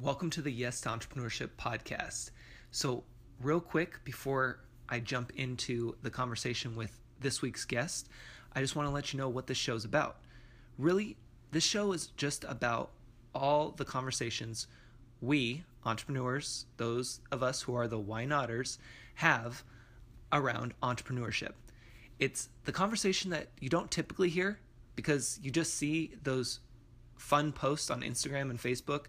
Welcome to the Yes to Entrepreneurship podcast. So, real quick before I jump into the conversation with this week's guest, I just want to let you know what this show's about. Really, this show is just about all the conversations we, entrepreneurs, those of us who are the why notters, have around entrepreneurship. It's the conversation that you don't typically hear because you just see those fun posts on Instagram and Facebook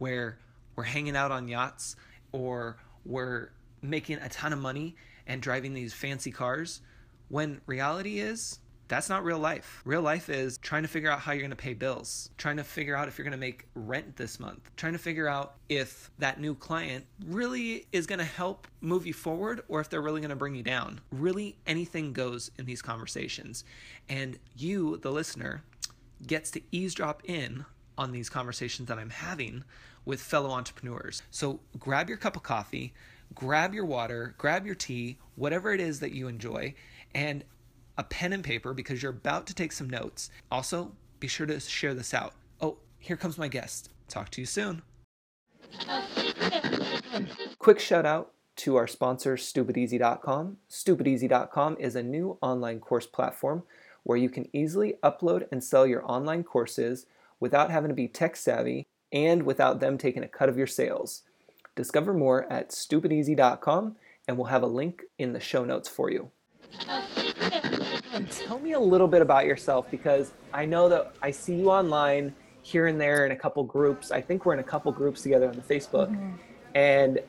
where we're hanging out on yachts or we're making a ton of money and driving these fancy cars when reality is that's not real life. Real life is trying to figure out how you're going to pay bills, trying to figure out if you're going to make rent this month, trying to figure out if that new client really is going to help move you forward or if they're really going to bring you down. Really, anything goes in these conversations. And you, the listener, gets to eavesdrop in on these conversations that I'm having with fellow entrepreneurs. So grab your cup of coffee, grab your water, grab your tea, whatever it is that you enjoy, and a pen and paper because you're about to take some notes. Also, be sure to share this out. Oh, here comes my guest. Talk to you soon. Quick shout out to our sponsor, StupidEasy.com. StupidEasy.com is a new online course platform where you can easily upload and sell your online courses without having to be tech savvy and without them taking a cut of your sales. Discover more at stupideasy.com and we'll have a link in the show notes for you. Tell me a little bit about yourself because I know that I see you online here and there in a couple groups. I think we're in a couple groups together on the Facebook. Mm-hmm. And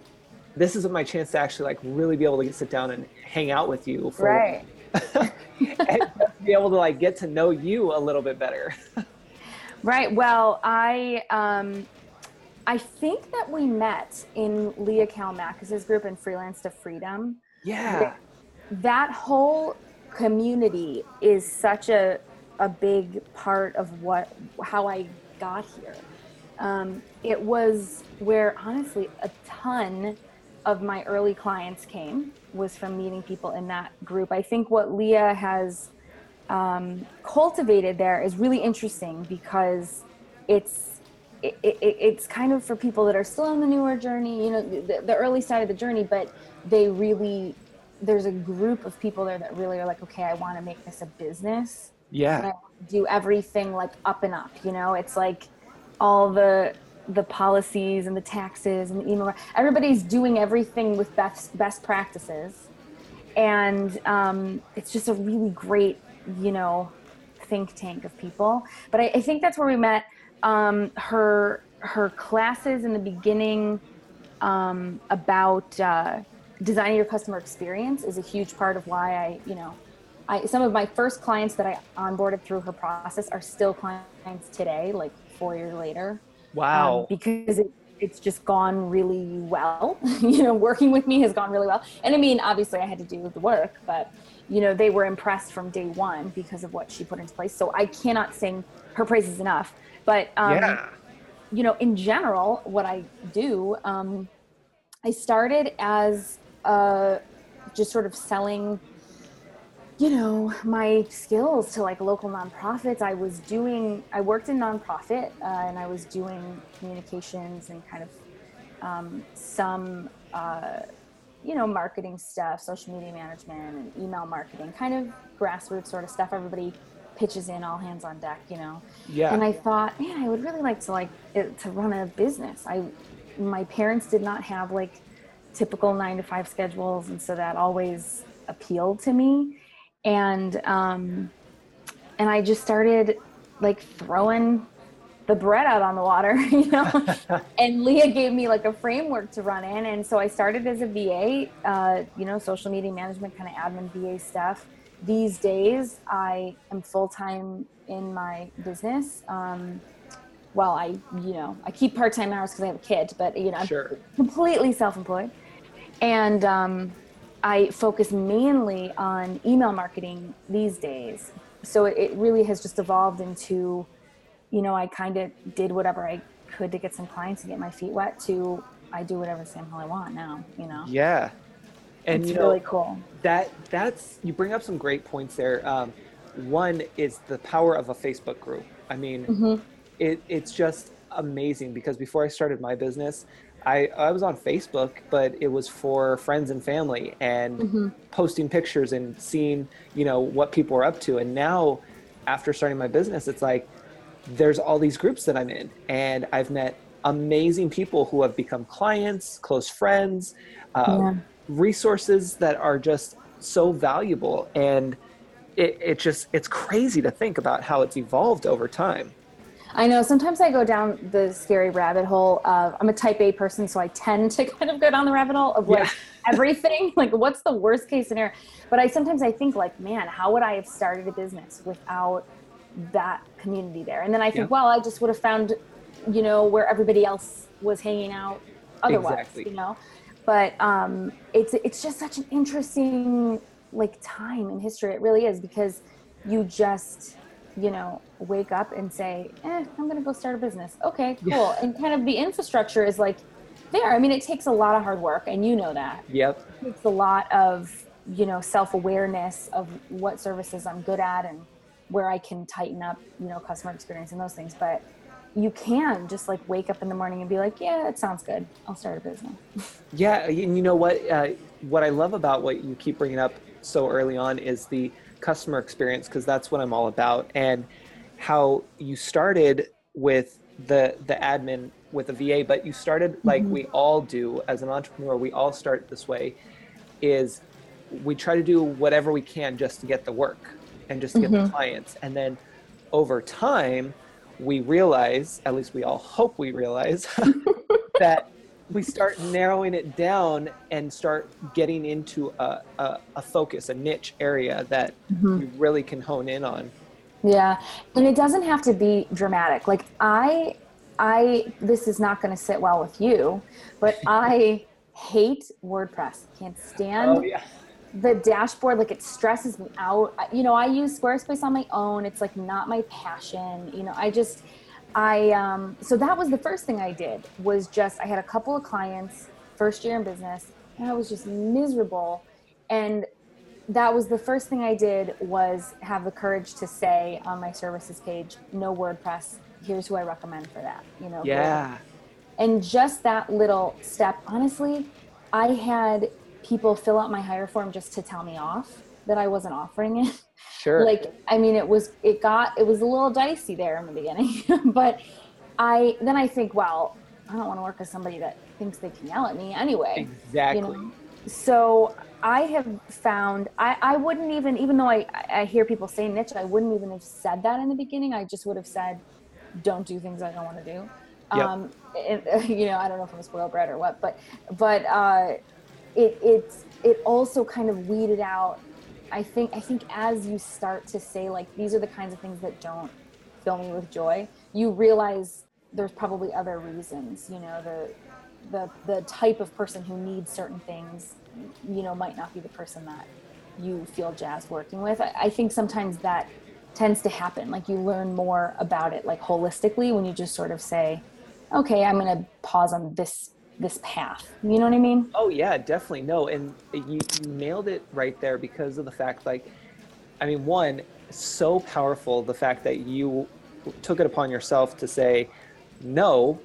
this is my chance to actually like really be able to get, sit down and hang out with you for right. and be able to like get to know you a little bit better. Right. Well, I um, I think that we met in Leah Kalmakis' group in Freelance to Freedom. Yeah. That whole community is such a a big part of what how I got here. Um, it was where honestly a ton of my early clients came was from meeting people in that group. I think what Leah has um, cultivated there is really interesting because it's it, it, it's kind of for people that are still on the newer journey, you know, the, the early side of the journey, but they really there's a group of people there that really are like, okay, I want to make this a business. Yeah. do everything like up and up. You know, it's like all the the policies and the taxes and the email. Everybody's doing everything with best best practices, and um, it's just a really great you know think tank of people. But i, I think that's where we met um, her her classes in the beginning um, about uh, designing your customer experience is a huge part of why i you know I, some of my first clients that i onboarded through her process are still clients today like four years later. Wow. Um, because it, it's just gone really well. You know working with me has gone really well. And i mean obviously i had to do the work but you know, they were impressed from day one because of what she put into place. So I cannot sing her praises enough. But, um, yeah. you know, in general, what I do, um, I started as uh, just sort of selling, you know, my skills to like local nonprofits. I was doing, I worked in nonprofit uh, and I was doing communications and kind of um, some, uh, you know, marketing stuff, social media management and email marketing, kind of grassroots sort of stuff. Everybody pitches in all hands on deck, you know. Yeah. And I thought, man, I would really like to like it, to run a business. I my parents did not have like typical 9 to 5 schedules and so that always appealed to me. And um and I just started like throwing the bread out on the water, you know. and Leah gave me like a framework to run in, and so I started as a VA, uh, you know, social media management, kind of admin VA stuff. These days, I am full time in my business. Um, well, I, you know, I keep part time hours because I have a kid, but you know, I'm completely self employed, and um, I focus mainly on email marketing these days. So it really has just evolved into you know, I kind of did whatever I could to get some clients and get my feet wet to I do whatever Sam Hall I want now, you know? Yeah. And it's you know, really cool. That that's you bring up some great points there. Um, one is the power of a Facebook group. I mean, mm-hmm. it, it's just amazing because before I started my business, I, I was on Facebook, but it was for friends and family and mm-hmm. posting pictures and seeing, you know, what people were up to. And now after starting my business, it's like there's all these groups that I'm in and I've met amazing people who have become clients, close friends, uh, yeah. resources that are just so valuable. And it, it just, it's crazy to think about how it's evolved over time. I know sometimes I go down the scary rabbit hole of I'm a type A person, so I tend to kind of go down the rabbit hole of like yeah. everything. Like what's the worst case scenario? But I sometimes I think like, man, how would I have started a business without that community there? And then I think, yeah. well, I just would have found, you know, where everybody else was hanging out otherwise, exactly. you know. But um it's it's just such an interesting like time in history. It really is because you just you know, wake up and say, eh, I'm going to go start a business. Okay, cool. Yeah. And kind of the infrastructure is like there. I mean, it takes a lot of hard work, and you know that. Yep. It takes a lot of, you know, self awareness of what services I'm good at and where I can tighten up, you know, customer experience and those things. But you can just like wake up in the morning and be like, yeah, it sounds good. I'll start a business. yeah. And you know what? Uh, what I love about what you keep bringing up so early on is the, customer experience because that's what I'm all about. And how you started with the the admin with a VA, but you started like mm-hmm. we all do as an entrepreneur. We all start this way. Is we try to do whatever we can just to get the work and just to mm-hmm. get the clients, and then over time we realize, at least we all hope we realize, that we start narrowing it down and start getting into a, a, a focus, a niche area that mm-hmm. you really can hone in on. Yeah. And it doesn't have to be dramatic. Like I, I, this is not going to sit well with you, but I hate WordPress. Can't stand oh, yeah. The dashboard. Like it stresses me out. You know, I use Squarespace on my own. It's like not my passion. You know, I just, I um, so that was the first thing I did was just I had a couple of clients first year in business and I was just miserable and that was the first thing I did was have the courage to say on my services page no WordPress here's who I recommend for that you know yeah and just that little step honestly I had people fill out my hire form just to tell me off that I wasn't offering it Sure. Like, I mean, it was, it got, it was a little dicey there in the beginning, but I, then I think, well, I don't want to work with somebody that thinks they can yell at me anyway. Exactly. You know? So I have found, I, I wouldn't even, even though I, I hear people say niche, I wouldn't even have said that in the beginning. I just would have said, don't do things I don't want to do. Yep. Um, it, you know, I don't know if I'm a spoiled brat or what, but, but, uh, it, it's, it also kind of weeded out I think I think as you start to say like these are the kinds of things that don't fill me with joy, you realize there's probably other reasons. You know, the the the type of person who needs certain things, you know, might not be the person that you feel jazz working with. I, I think sometimes that tends to happen. Like you learn more about it like holistically when you just sort of say, okay, I'm going to pause on this this path. You know what I mean? Oh yeah, definitely. No, and you, you nailed it right there because of the fact like I mean, one, so powerful the fact that you took it upon yourself to say no,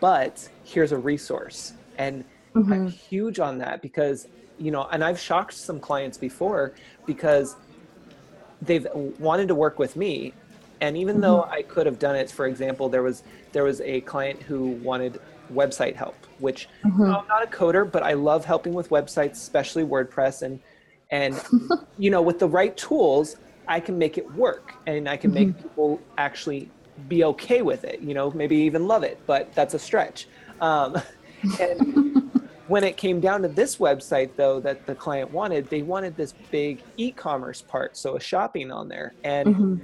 but here's a resource. And mm-hmm. I'm huge on that because, you know, and I've shocked some clients before because they've wanted to work with me and even mm-hmm. though I could have done it, for example, there was there was a client who wanted website help, which mm-hmm. I'm not a coder, but I love helping with websites, especially WordPress. And, and you know, with the right tools, I can make it work and I can mm-hmm. make people actually be okay with it, you know, maybe even love it, but that's a stretch. Um, and when it came down to this website, though, that the client wanted, they wanted this big e commerce part, so a shopping on there. And mm-hmm.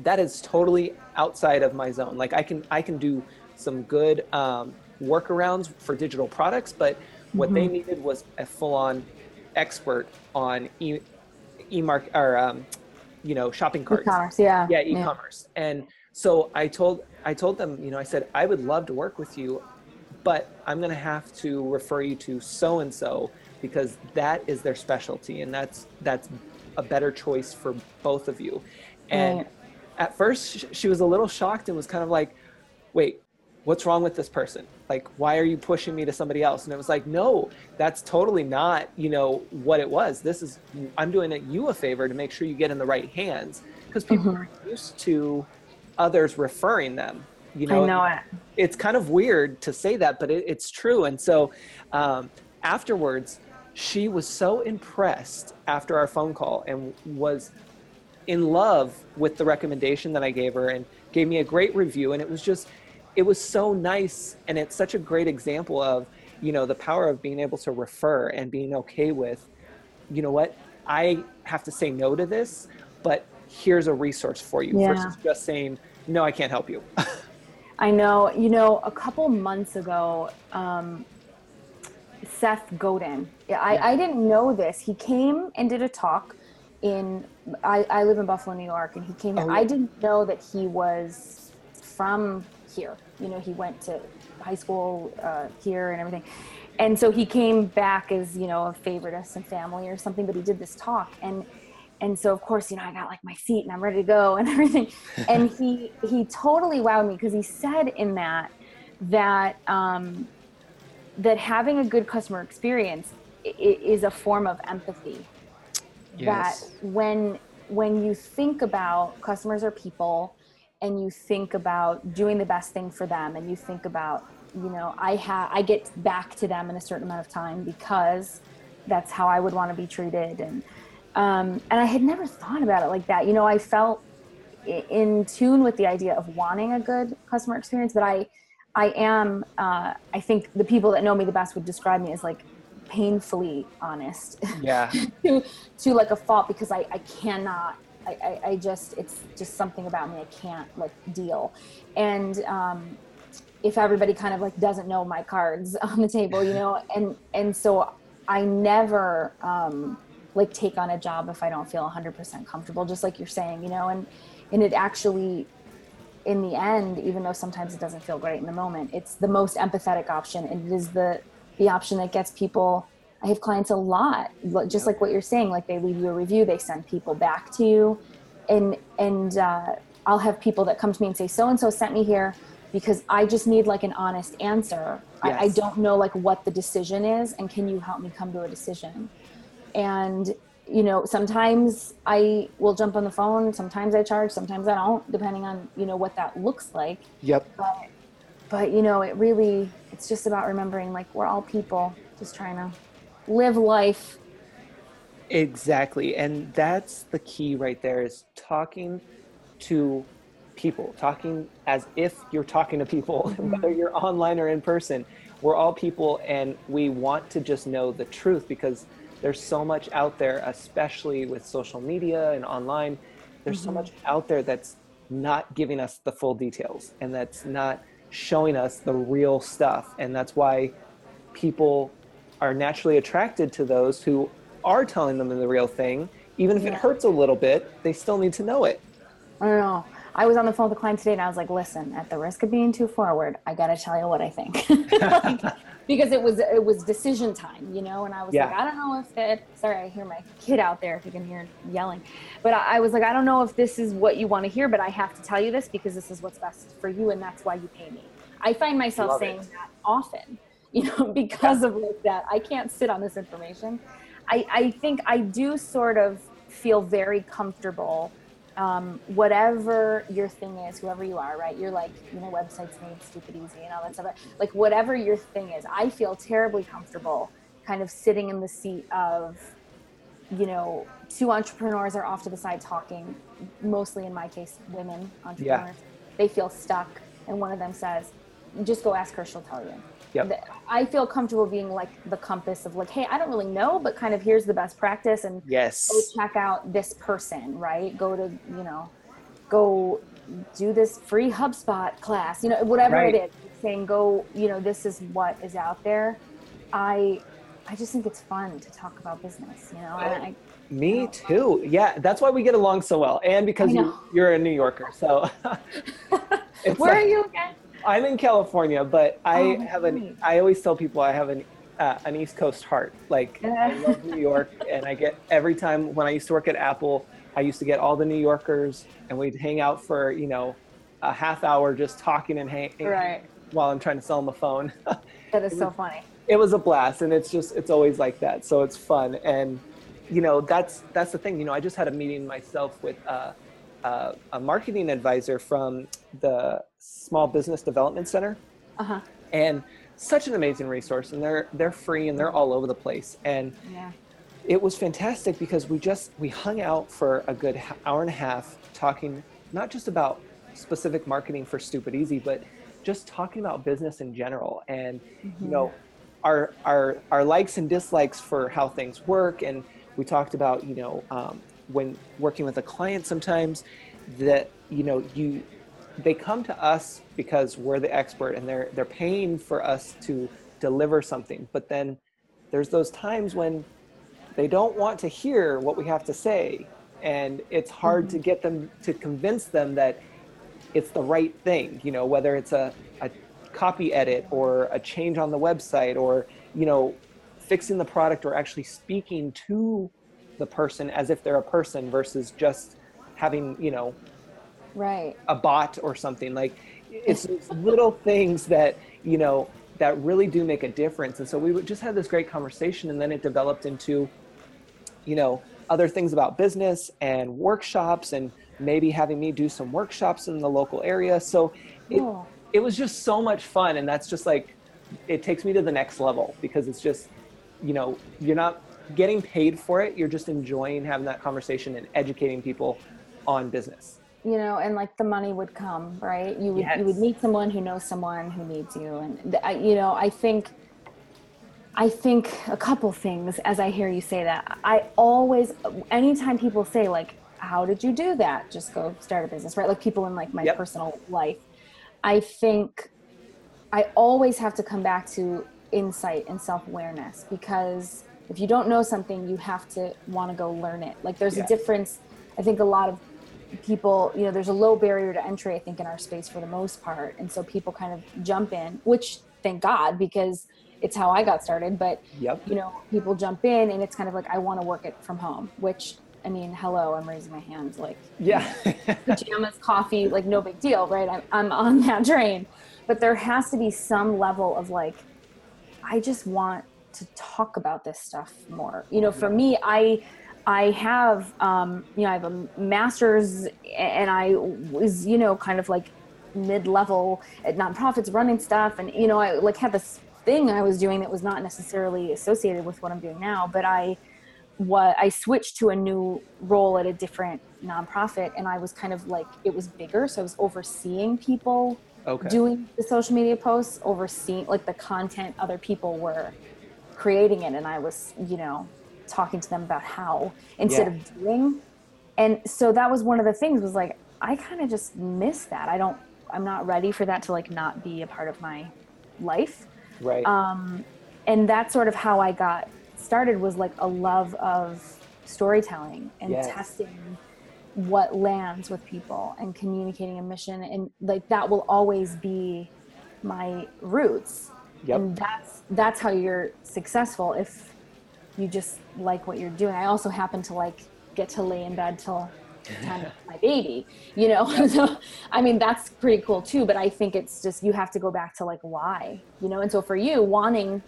that is totally outside of my zone. Like I can, I can do some good um, workarounds for digital products, but what mm-hmm. they needed was a full-on expert on e e-mark or um, you know shopping carts. E-commerce, yeah. Yeah, e-commerce. Yeah. And so I told I told them, you know, I said I would love to work with you, but I'm going to have to refer you to so and so because that is their specialty and that's that's a better choice for both of you. And right. at first she was a little shocked and was kind of like, "Wait, what's wrong with this person? Like, why are you pushing me to somebody else? And it was like, no, that's totally not, you know, what it was. This is, I'm doing it you a favor to make sure you get in the right hands because people mm-hmm. are used to others referring them. You know, I know it. It's kind of weird to say that, but it, it's true. And so um, afterwards, she was so impressed after our phone call and was in love with the recommendation that I gave her and gave me a great review. And it was just, it was so nice and it's such a great example of you know the power of being able to refer and being okay with you know what i have to say no to this but here's a resource for you yeah. versus just saying no i can't help you i know you know a couple months ago um, seth godin I, yeah. I didn't know this he came and did a talk in I, I live in buffalo new york and he came oh, yeah. i didn't know that he was from here you know, he went to high school uh, here and everything. And so he came back as, you know, a favorite of some family or something, but he did this talk. And and so of course, you know, I got like my seat and I'm ready to go and everything. and he he totally wowed me because he said in that that um, that having a good customer experience is a form of empathy. Yes. That when when you think about customers are people and you think about doing the best thing for them and you think about you know i have i get back to them in a certain amount of time because that's how i would want to be treated and um, and i had never thought about it like that. You know i felt in tune with the idea of wanting a good customer experience but i i am uh, i think the people that know me the best would describe me as like painfully honest yeah. to to like a fault because i i cannot I, I, I, just it's just something about me I can't like deal. And um, if everybody kind of like doesn't know my cards on the table, you know, and and so I never um, like take on a job if I don't feel 100% comfortable, just like you're saying, you know, and and it actually in the end, even though sometimes it doesn't feel great in the moment, it's the most empathetic option, and it is the the option that gets people I have clients a lot, just like what you're saying. Like they leave you a review, they send people back to you, and and uh, I'll have people that come to me and say, "So and so sent me here because I just need like an honest answer. Yes. I, I don't know like what the decision is, and can you help me come to a decision?" And you know, sometimes I will jump on the phone. Sometimes I charge. Sometimes I don't, depending on you know what that looks like. Yep. But, but you know, it really it's just about remembering like we're all people, just trying to live life. Exactly. And that's the key right there is talking to people, talking as if you're talking to people, mm-hmm. whether you're online or in person. We're all people and we want to just know the truth because there's so much out there, especially with social media and online. There's mm-hmm. so much out there that's not giving us the full details and that's not showing us the real stuff. And that's why people are naturally attracted to those who are telling them the real thing. Even if yeah. it hurts a little bit, they still need to know it. I don't know. I was on the phone with a client today and I was like, listen, at the risk of being too forward, I got to tell you what I think. like, because it was it was decision time, you know, and I was yeah. like, I don't know if it sorry, I hear my kid out there if you can hear yelling. But I, I was like, I don't know if this is what you want to hear, but I have to tell you this because this is what's best for you and that's why you pay me. I find myself Love saying it. that often you know, because of like that. I can't sit on this information. I, I think I do sort of feel very comfortable. Um, whatever your thing is, whoever you are, right? You're like, you know, websites made stupid easy and all that stuff. Like whatever your thing is, I feel terribly comfortable kind of sitting in the seat of, you know, two entrepreneurs are off to the side talking, mostly in my case, women entrepreneurs. Yeah. They feel stuck, and one of them says, just go ask her, she'll tell you. Yep. I feel comfortable being like the compass of like, hey, I don't really know, but kind of here's the best practice and yes, go check out this person, right? Go to, you know, go do this free HubSpot class, you know, whatever right. it is. Saying go, you know, this is what is out there. I I just think it's fun to talk about business, you know. Oh, I, me too. Yeah, that's why we get along so well, and because you, you're a New Yorker. So, where like, are you again? I'm in California, but I oh, have an. I always tell people I have an uh, an East Coast heart. Like I love New York, and I get every time when I used to work at Apple, I used to get all the New Yorkers, and we'd hang out for you know a half hour just talking and hang, right. while I'm trying to sell them a phone. that is so funny. It was a blast, and it's just it's always like that. So it's fun, and you know that's that's the thing. You know, I just had a meeting myself with uh, uh, a marketing advisor from the Small Business Development Center, Uh-huh. and such an amazing resource. And they're they're free and they're all over the place. And Yeah. it was fantastic because we just we hung out for a good hour and a half talking not just about specific marketing for stupid easy but just talking about business in general and you know our our our likes and dislikes for how things work and we talked about you know um, when working with a client sometimes that you know you they come to us because we're the expert and they're they're paying for us to deliver something. But then there's those times when they don't want to hear what we have to say. And it's hard to mm-hmm. get them to convince them that it's the right thing you know whether it's a, a copy edit or a change on the website or you know fixing the product or actually speaking to the person as if they're a person versus just having you know Right. a bot or something like it's little things that you know that really do make a difference and so we just had this great conversation and then it developed into you know other things about business and workshops and maybe having me do some workshops in the local area so it, Cool. it was just so much fun and that's just like it takes me to the next level because it's just you know you're not getting paid for it you're just enjoying having that conversation and educating people on business you know and like the money would come right? You would you would meet someone who knows someone who needs you and I, you know i think i think a couple things as i hear you say that. I always anytime people say like how did you do that? Just go start a business right? Like people in like my Yep. personal life i think i always have to come back to insight and self-awareness because if you don't know something you have to want to go learn it. Like there's Yeah. a difference i think a lot of people you know there's a low barrier to entry i think in our space for the most part. And so people kind of jump in which thank god because it's how i got started. But yep. you know people jump in and it's kind of like i want to work it from home which i mean hello i'm raising my hand like yeah. pajamas coffee like no big deal right? I'm, I'm on that train. But there has to be some level of like i just want to talk about this stuff more. You know for me i i have um you know i have a master's and i was you know kind of like mid-level at nonprofits running stuff and you know i like had this thing i was doing that was not necessarily associated with what i'm doing now but i what I switched to a new role at a different nonprofit and I was kind of like it was bigger so I was overseeing people okay. doing the social media posts overseeing like the content other people were creating it and I was you know talking to them about how instead Yeah. of doing and so that was one of the things was like I kind of just miss that I don't I'm not ready for that to like not be a part of my life right um, and that's sort of how I got started was like a love of storytelling and Yes. testing what lands with people and communicating a mission and like that will always be my roots Yep. and that's that's how you're successful if you just like what you're doing. I also happen to like get to lay in bed till time with my baby you know? So i mean that's pretty cool too but i think it's just you have to go back to like why you know? And so for you wanting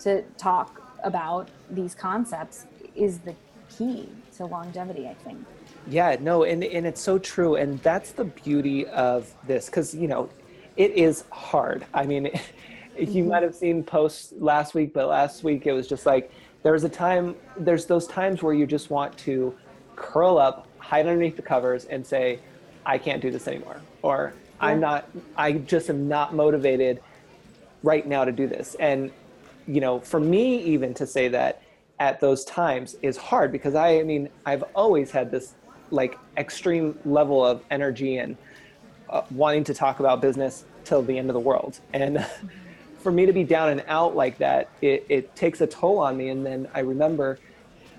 to talk about these concepts is the key to longevity i think. Yeah, no, and, and it's so true. And that's the beauty of this because, you know, it is hard. I mean, you mm-hmm. might have seen posts last week, but last week it was just like there was a time, there's those times where you just want to curl up, hide underneath the covers, and say, I can't do this anymore. Or I'm not, I just am not motivated right now to do this. And, you know, for me, even to say that at those times is hard because I, I mean, I've always had this like extreme level of energy and uh, wanting to talk about business till the end of the world. And for me to be down and out like that, it, it takes a toll on me. And then I remember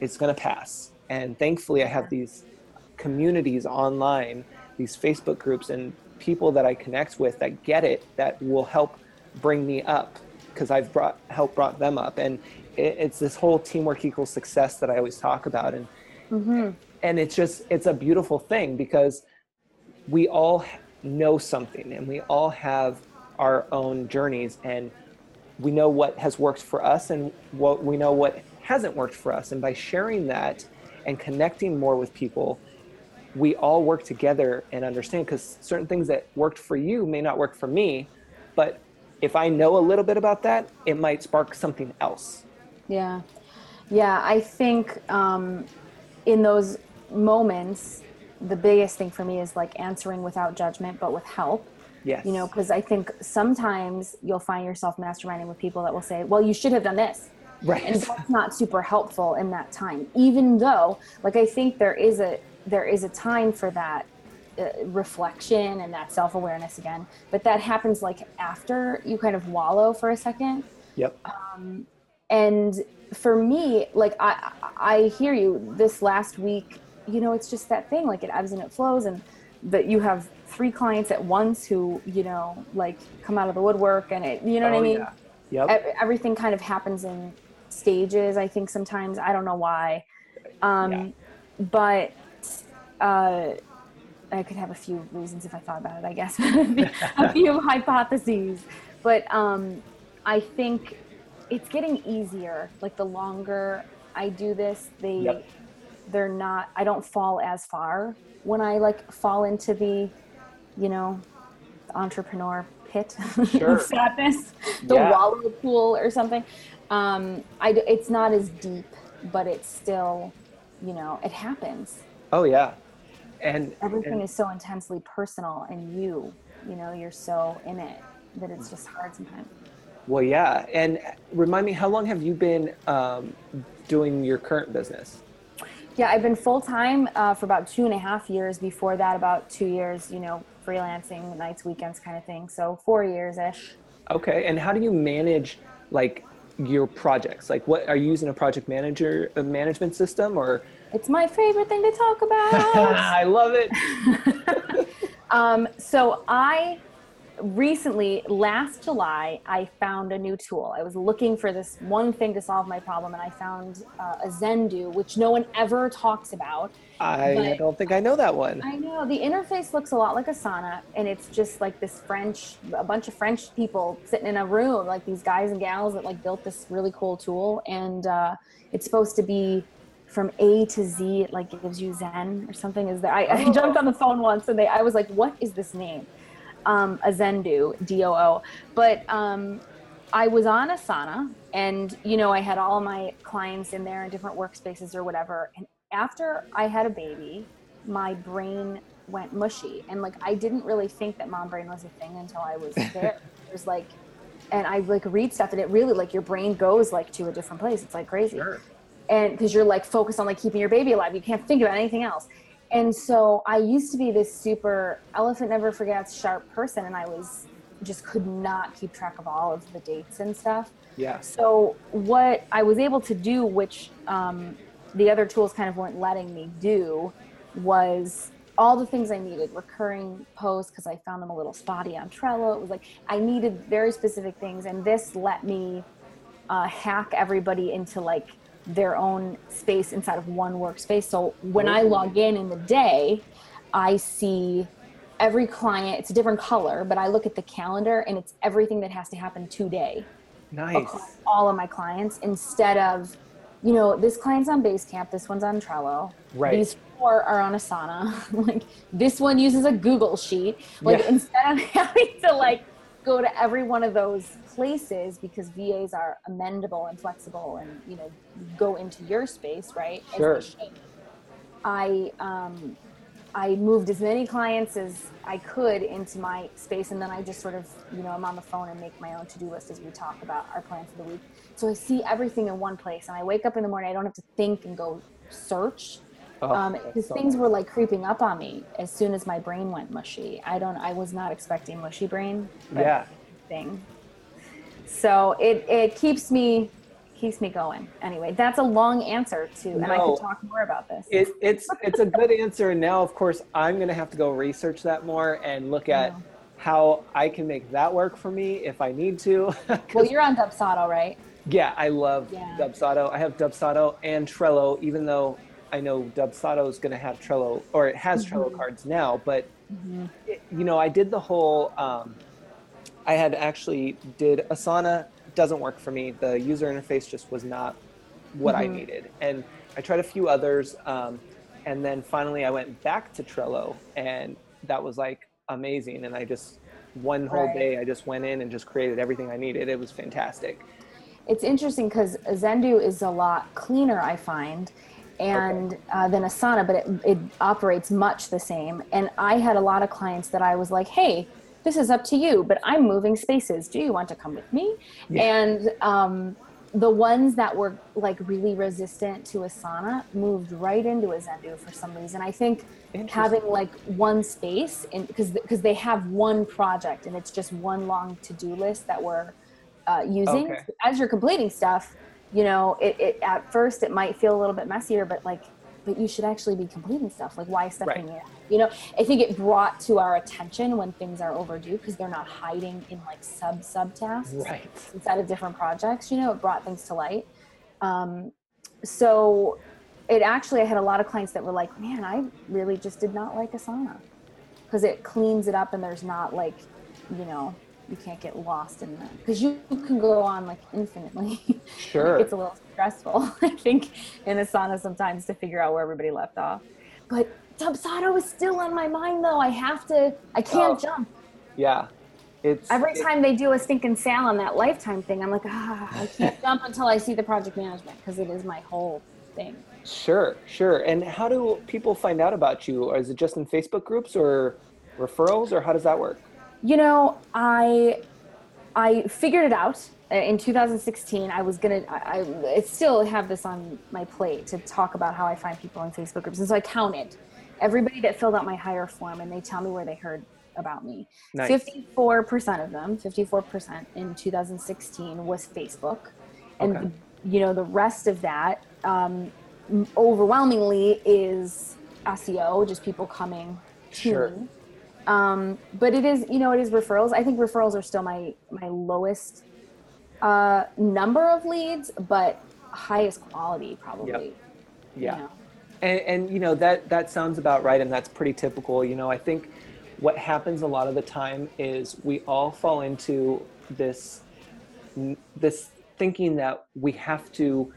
it's going to pass. And thankfully, I have these communities online, these Facebook groups, and people that I connect with that get it, that will help bring me up because I've brought helped brought them up. And it, it's this whole teamwork equals success that I always talk about. And mm-hmm. and it's just it's a beautiful thing because we all know something and we all have our own journeys and we know what has worked for us and what we know what hasn't worked for us. And by sharing that and connecting more with people, we all work together and understand because certain things that worked for you may not work for me. But if I know a little bit about that, it might spark something else. Yeah. Yeah. I think um, in those moments, the biggest thing for me is like answering without judgment, but with help. Yes. You know, because I think sometimes you'll find yourself masterminding with people that will say, well, you should have done this. Right. And that's not super helpful in that time, even though, like, I think there is a, there is a time for that uh, reflection and that self-awareness again but that happens like after you kind of wallow for a second Yep. um, and for me like i i hear you this last week you know it's just that thing like it ebbs and it flows and that you have three clients at once who you know like come out of the woodwork and it you know what Oh, i mean yeah. Yep. E- everything kind of happens in stages i think sometimes i don't know why um Yeah. but uh i could have a few reasons if i thought about it i guess a few hypotheses but um i think it's getting easier like the longer i do this they Yep. they're not i don't fall as far when i like fall into the you know the entrepreneur pit Sure. of sadness the Yeah. wallow pool or something um i it's not as deep but it's still you know it happens Oh yeah. And everything and- is so intensely personal and you you know you're so in it that it's just hard sometimes well, yeah. And remind me, how long have you been um, doing your current business? yeah i've been full-time uh, for about two and a half years before that about two years you know freelancing nights weekends kind of thing so four years ish Okay. And how do you manage like your projects? Like, what are you using a project manager a management system or? it's my favorite thing to talk about I love it. Um, so I recently, last July, I found a new tool. I was looking for this one thing to solve my problem, and I found uh, Azendoo, which no one ever talks about. I But- don't think I know that one. I know the interface looks a lot like Asana, and it's just like this French, a bunch of French people sitting in a room, like these guys and gals that like built this really cool tool, and uh, it's supposed to be from A to Z. It like gives you Zen or something. Is there? I, I jumped on the phone once, and they, I was like, "What is this name?" Um, Azendoo, D O O. But um, I was on Asana, and you know, I had all my clients in there in different workspaces or whatever. And after I had a baby, my brain went mushy, and like I didn't really think that mom brain was a thing until I was there. it was like, and I like read stuff, and it really like your brain goes like to a different place. It's like crazy Sure. and because you're like focused on like keeping your baby alive you can't think about anything else and so i used to be this super elephant never forgets sharp person and i was just could not keep track of all of the dates and stuff Yeah. so what i was able to do which um, the other tools kind of weren't letting me do was all the things i needed recurring posts because i found them a little spotty on trello it was like i needed very specific things and this let me uh, hack everybody into like their own space inside of one workspace. So when I log in in the day, I see every client. It's a different color, but I look at the calendar and it's everything that has to happen today Nice. all of my clients instead of, you know, this client's on Basecamp, this one's on Trello. Right. These four are on Asana. like this one uses a Google sheet. Like Yeah. instead of having to like go to every one of those places because VAs are amendable and flexible and you know go into your space, right? Sure. I um, I moved as many clients as I could into my space, and then I just sort of, you know, I'm on the phone and make my own to-do list as we talk about our plan for the week. So I see everything in one place, and I wake up in the morning. I don't have to think and go search Oh, um, because so things nice. were like creeping up on me as soon as my brain went mushy. I don't. I was not expecting mushy brain. Yeah. Thing. So it it keeps me keeps me going. Anyway, that's a long answer to, and I No. could talk more about this. It, it's it's a good answer. And now, of course, I'm gonna have to go research that more and look at how I can make that work for me if I need to. well, you're on Dubsado, right? Yeah, I love Yeah. Dubsado. I have Dubsado and Trello, even though I know Dubsado is gonna have Trello or it has Trello Mhm. cards now. But Mm-hmm. it, you know, I did the whole. Um, I had actually did Asana doesn't work for me. The user interface just was not what I Mhm. needed, and I tried a few others, um, and then finally I went back to Trello, and that was like amazing. And I just one whole Right. day I just went in and just created everything I needed. It was fantastic. It's interesting because Zendu is a lot cleaner, I find, and uh, than Asana, but it, it operates much the same. And I had a lot of clients that I was like, "Hey, this is up to you, but I'm moving spaces. Do you want to come with me?" Yeah. And um, the ones that were like really resistant to Asana moved right into Azendoo for some reason. I think having like one space because because they have one project and it's just one long to-do list that we're uh, using. Okay. as you're completing stuff you know it, it at first it might feel a little bit messier but like but you should actually be completing stuff. Like why stepping in you know i think it brought to our attention when things are overdue because they're not hiding in like sub sub tasks Right. inside of different projects you know it brought things to light. Um, so it actually i had a lot of clients that were like man i really just did not like asana. Because it cleans it up and there's not like you know you can't get lost in that because you can go on like infinitely Sure. it's a little stressful i think in asana sometimes to figure out where everybody left off but dubsado is still on my mind though i have to i can't Oh. jump Yeah. It's Every it- time they do a stinking sale on that lifetime thing, I'm like, ah, I can't jump until I see the project management because it is my whole thing. Sure, sure. And how do people find out about you? Or is it just in Facebook groups or referrals, or how does that work? You know, I I figured it out Uh, in 2016. I was gonna, I, I, I still have this on my plate to talk about how I find people in Facebook groups, and so I counted everybody that filled out my hire form, and they tell me where they heard about me. Nice. 54% of them, 54% in 2016 was Facebook. And, Okay. you know, the rest of that um, overwhelmingly is SEO, just people coming to Sure. me. Um, but it is, you know, it is referrals. I think referrals are still my, my lowest uh, number of leads, but highest quality probably. you Yeah. know. And, and you know that that sounds about right, and that's pretty typical. You know, I think what happens a lot of the time is we all fall into this this thinking that we have to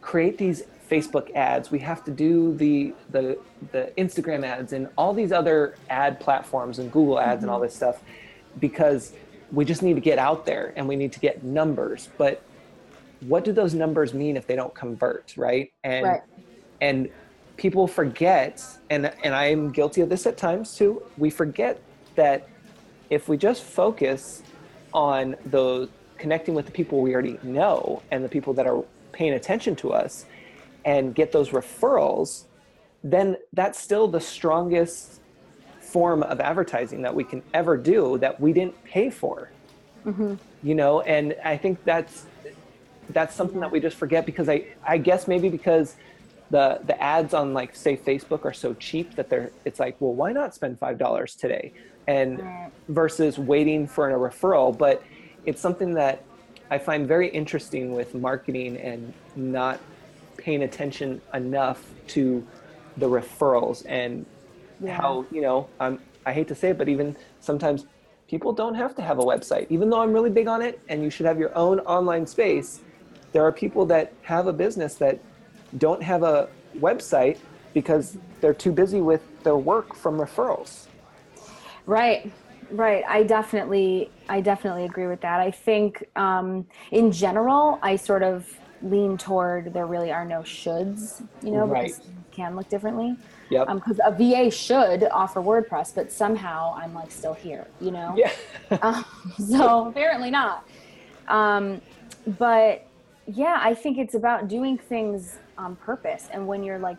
create these Facebook ads, we have to do the the the Instagram ads and all these other ad platforms and Google ads and all mm-hmm. this stuff because we just need to get out there and we need to get numbers. But what do those numbers mean if they don't convert, right? And Right. and people forget and and i'm guilty of this at times too we forget that if we just focus on the connecting with the people we already know and the people that are paying attention to us and get those referrals then that's still the strongest form of advertising that we can ever do that we didn't pay for. Mm-hmm. You know and i think that's that's something that we just forget because i i guess maybe because the the ads on like say facebook are so cheap that they're it's like well why not spend five dollars today? And Right. versus waiting for a referral but it's something that i find very interesting with marketing and not paying attention enough to the referrals and Yeah. how you know I'm, i hate to say it but even sometimes people don't have to have a website even though i'm really big on it and you should have your own online space there are people that have a business that don't have a website because they're too busy with their work from referrals Right, right. I definitely, I definitely agree with that. I think, um, in general, I sort of lean toward there really are no shoulds, you know, Right. because can look differently. yep Because a VA should offer WordPress, but somehow I'm like still here, you know. yeah Um, so apparently not. Um, but yeah, I think it's about doing things on purpose. And when you're like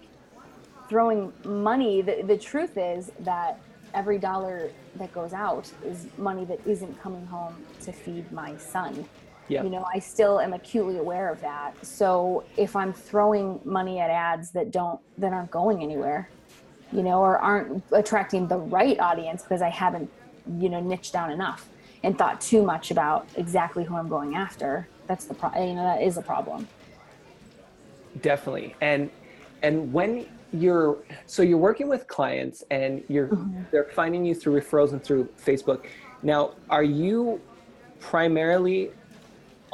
throwing money, the, the truth is that every dollar that goes out is money that isn't coming home to feed my son. Yeah. You know, I still am acutely aware of that. So if I'm throwing money at ads that don't that aren't going anywhere, you know, or aren't attracting the right audience because I haven't, you know, niched down enough and thought too much about exactly who I'm going after. That's the pro- you know that is a problem. definitely and and when you're so you're working with clients and you're mm-hmm. they're finding you through referrals and through facebook now are you primarily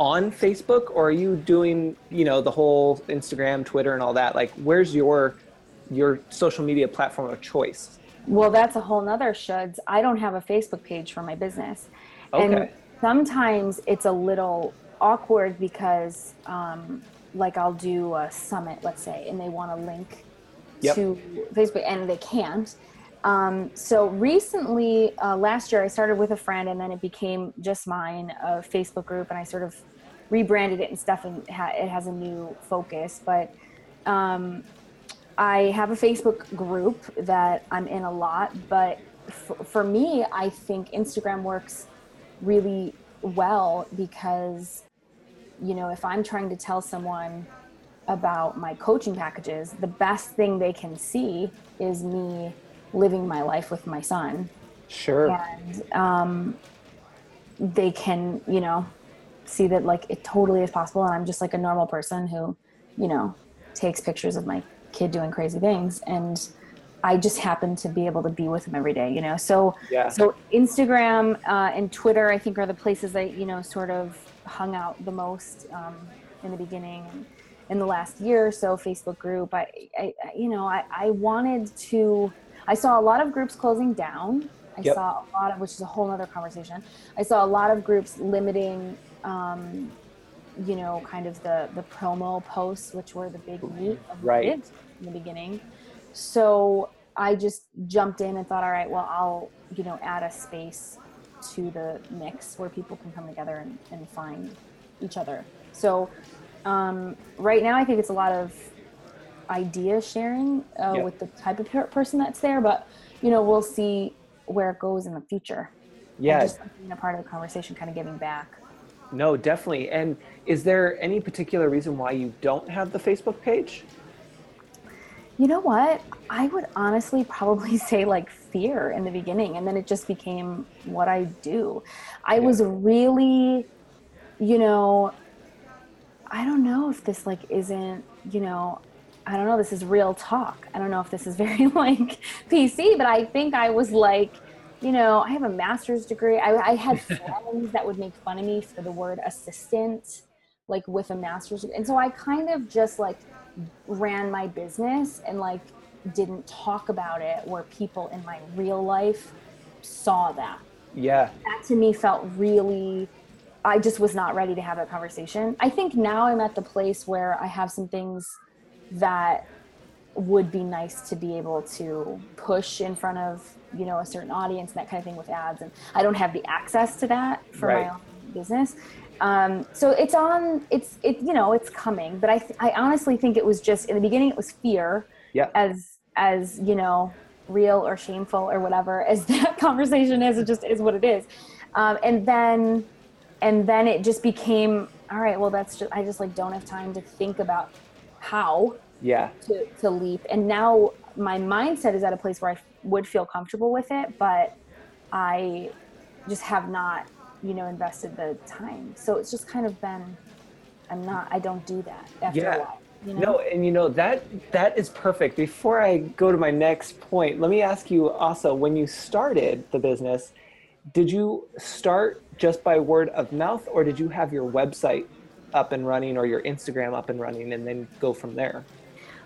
on Facebook or are you doing, you know, the whole Instagram, Twitter and all that? Like where's your your social media platform of choice? Well, that's a whole nother shoulds. I don't have a Facebook page for my business. Okay. And sometimes it's a little awkward because um, like I'll do a summit, let's say, and they want to link Yep. to Facebook and they can't. Um, so recently, uh, last year, I started with a friend and then it became just mine, a Facebook group, and I sort of rebranded it and stuff, and ha- it has a new focus. But um, I have a Facebook group that I'm in a lot, but f- for me, I think Instagram works really well because, you know, if I'm trying to tell someone about my coaching packages, the best thing they can see is me living my life with my son. Sure. And um, they can, you know, see that like it totally is possible. And I'm just like a normal person who, you know, takes pictures of my kid doing crazy things. And I just happen to be able to be with him every day, you know? So, Yeah. so Instagram uh, and Twitter, I think, are the places that you know sort of hung out the most um, in the beginning. In the last year or so, Facebook group, I, I you know, I, I wanted to. I saw a lot of groups closing down. I Yep. saw a lot of, which is a whole other conversation. I saw a lot of groups limiting, um, you know, kind of the the promo posts, which were the big meat of what Right. it is in the beginning. So I just jumped in and thought, all right, well, I'll, you know, add a space to the mix where people can come together and, and find each other. So um, right now, I think it's a lot of idea sharing uh, Yeah. with the type of person that's there, but you know, we'll see where it goes in the future. Yeah. just being a part of the conversation, kind of giving back. No, definitely. And is there any particular reason why you don't have the Facebook page? You know what? I would honestly probably say like fear in the beginning, and then it just became what I do. I Yeah. was really, you know, I don't know if this like isn't, you know, I don't know, this is real talk. I don't know if this is very like PC, but I think I was like, you know, I have a master's degree. I, I had friends that would make fun of me for the word assistant, like with a master's. degree. And so I kind of just like ran my business and like didn't talk about it where people in my real life saw that. Yeah. That to me felt really I just was not ready to have that conversation. I think now I'm at the place where I have some things that would be nice to be able to push in front of, you know, a certain audience and that kind of thing with ads and I don't have the access to that for Right. my own business. Um, so it's on it's it you know, it's coming, but I th- I honestly think it was just in the beginning it was fear Yeah. as as you know real or shameful or whatever as that conversation is it just is what it is um, and then and then it just became all right well that's just i just like don't have time to think about how Yeah. to, to leap and now my mindset is at a place where i would feel comfortable with it but i just have not you know invested the time so it's just kind of been i'm not i don't do that after Yeah. a while you know? No, and you know that that is perfect. Before I go to my next point, let me ask you also when you started the business, did you start just by word of mouth or did you have your website up and running or your Instagram up and running and then go from there?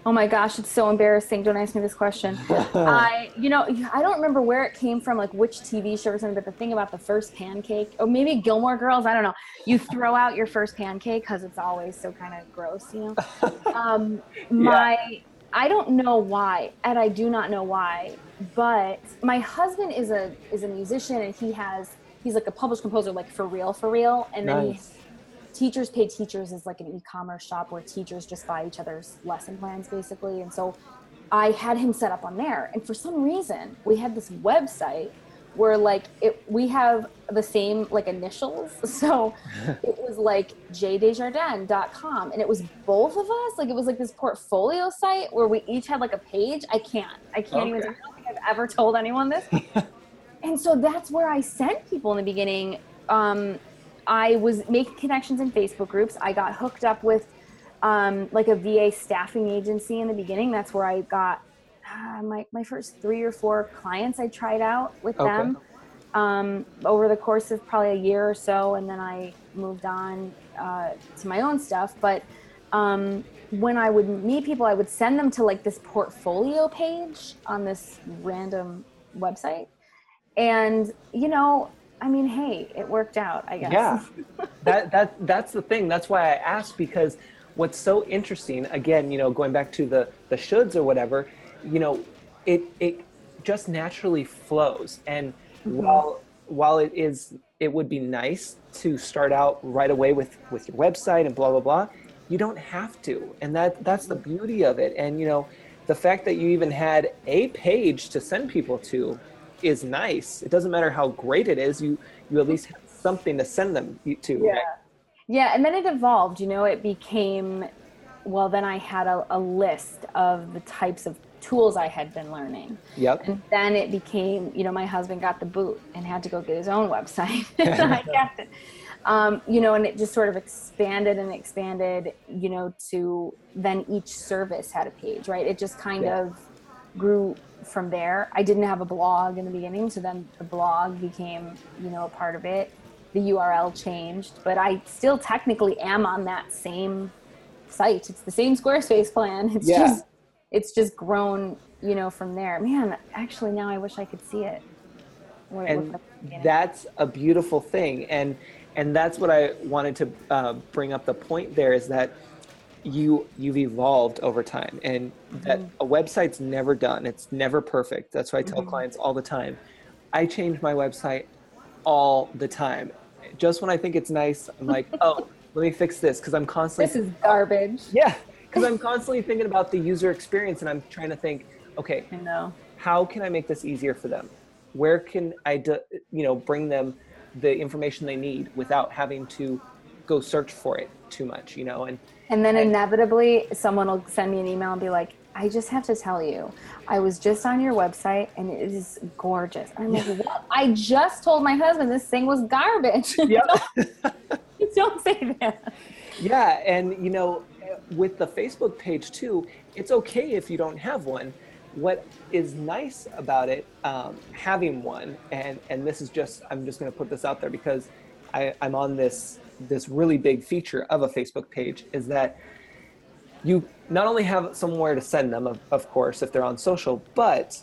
Oh my gosh, it's so embarrassing. Don't ask me this question. I, you know, I don't remember where it came from, like which TV show or something, but the thing about the first pancake, or maybe Gilmore Girls, I don't know. You throw out your first pancake because it's always so kind of gross, you know? Um, my, I don't know why, and I do not know why, but my husband is a is a musician and he has he's like a published composer, like for real, for real. And then he Nice. Teachers pay teachers is like an e-commerce shop where teachers just buy each other's lesson plans basically and so i had him set up on there and for some reason we had this website where like it we have the same like initials so it was like jdesjardins.com and it was both of us like it was like this portfolio site where we each had like a page i can't i can't even i don't think i've ever told anyone this and so that's where I sent people in the beginning. Um, I was making connections in Facebook groups. I got hooked up with um, like a VA staffing agency in the beginning. That's where I got uh, my my first three or four clients. I tried out with Okay. them. um, over the course of probably a year or so, and then I moved on uh, to my own stuff. But um, when I would meet people, I would send them to like this portfolio page on this random website. And, you know, I mean, hey, it worked out, I guess. Yeah. that that that's the thing. That's why I asked because what's so interesting, again, you know, going back to the the shoulds or whatever, you know, it it just naturally flows. And mm-hmm. while while it is it would be nice to start out right away with with your website and blah blah blah, you don't have to. And that that's the beauty of it. And you know, the fact that you even had a page to send people to is nice. It doesn't matter how great it is. You you at least have something to send them to. Yeah. Right? Yeah, and then it evolved. You know, it became well. Then I had a, a list of the types of tools I had been learning. Yep. And then it became, you know, my husband got the boot and had to go get his own website. I it. Um, you know, and it just sort of expanded and expanded, you know, to then each service had a page, right? It just kind yeah. of grew from there. I didn't have a blog in the beginning, so then the blog became, you know, a part of it. The URL changed, but I still technically am on that same site. It's the same Squarespace plan. It's yeah. just it's just grown, you know, from there. Man, actually now I wish I could see it. and that's a beautiful thing. And and that's what I wanted to uh, bring up the point there is that you you've evolved over time. And that mm-hmm. a website's never done. It's never perfect. That's why i tell mm-hmm. clients all the time. I change my website all the time. Just when i think it's nice i'm like oh let me fix this because i'm constantly this is garbage. Yeah because i'm constantly thinking about the user experience and i'm trying to think okay i know. how can i make this easier for them? Where can i do, you know bring them the information they need without having to go search for it too much you know and and then inevitably, someone will send me an email and be like, I just have to tell you, I was just on your website and it is gorgeous. I'm like, what? I just told my husband this thing was garbage. Yep. don't, don't say that. Yeah. And, you know, with the Facebook page too, it's okay if you don't have one. What is nice about it, um, having one, and, and this is just, I'm just going to put this out there because I, I'm on this this really big feature of a Facebook page is that you not only have somewhere to send them, of, of course, if they're on social, but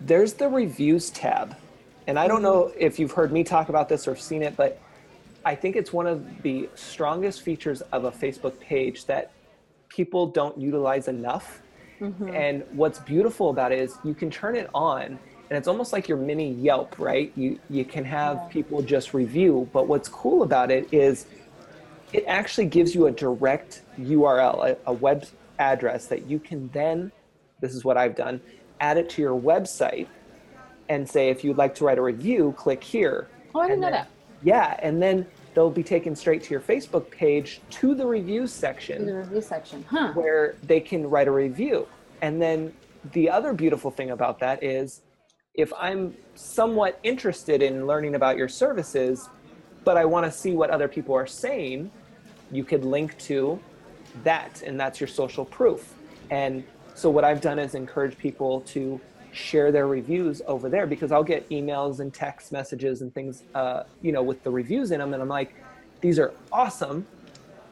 there's the reviews tab. And I don't know if you've heard me talk about this or seen it, but I think it's one of the strongest features of a Facebook page that people don't utilize enough. Mm-hmm. And what's beautiful about it is you can turn it on and it's almost like your mini Yelp, right? You you can have yeah. people just review, but what's cool about it is it actually gives you a direct URL, a, a web address that you can then this is what I've done, add it to your website and say if you'd like to write a review, click here. Oh, I didn't know that. Yeah, and then they'll be taken straight to your Facebook page to the reviews section. the review section, huh? Where they can write a review. And then the other beautiful thing about that is if I'm somewhat interested in learning about your services, but I want to see what other people are saying, you could link to that, and that's your social proof. And so, what I've done is encourage people to share their reviews over there because I'll get emails and text messages and things, uh, you know, with the reviews in them, and I'm like, these are awesome,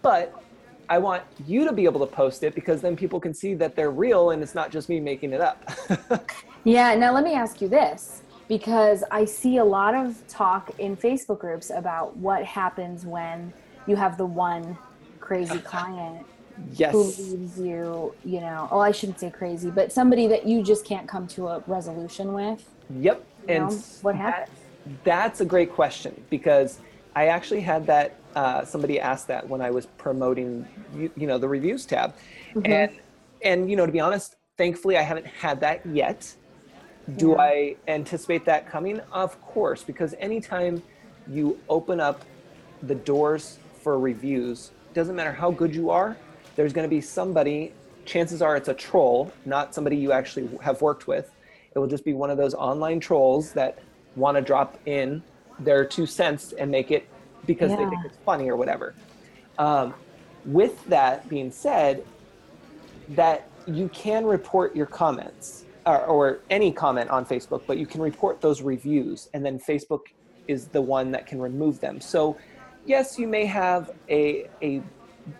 but I want you to be able to post it because then people can see that they're real and it's not just me making it up. yeah. Now, let me ask you this because I see a lot of talk in Facebook groups about what happens when you have the one crazy client yes. who leaves you, you know, oh, I shouldn't say crazy, but somebody that you just can't come to a resolution with. Yep. and know, what happens? That, that's a great question because I actually had that uh, somebody asked that when I was promoting, you, you know, the reviews tab, mm-hmm. and and you know, to be honest, thankfully I haven't had that yet. Do yeah. I anticipate that coming? Of course, because anytime you open up the doors for reviews, doesn't matter how good you are, there's going to be somebody. Chances are it's a troll, not somebody you actually have worked with. It will just be one of those online trolls that want to drop in their two cents and make it because yeah. they think it's funny or whatever. Um, with that being said, that you can report your comments. Or, or any comment on Facebook, but you can report those reviews, and then Facebook is the one that can remove them. So, yes, you may have a a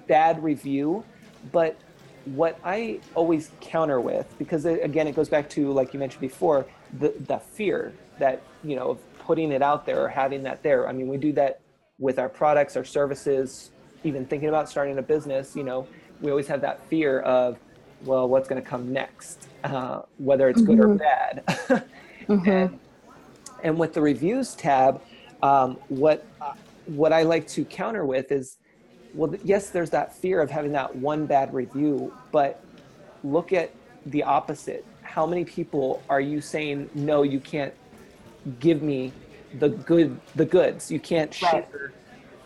bad review, but what I always counter with, because it, again, it goes back to like you mentioned before, the the fear that you know of putting it out there or having that there. I mean, we do that with our products, our services, even thinking about starting a business. You know, we always have that fear of, well, what's going to come next, uh, whether it's good or bad. Mhm. and, and with the reviews tab, um, what uh, what I like to counter with is, well, yes, there's that fear of having that one bad review, but look at the opposite. How many people are you saying no? You can't give me the good the goods. You can't Right. share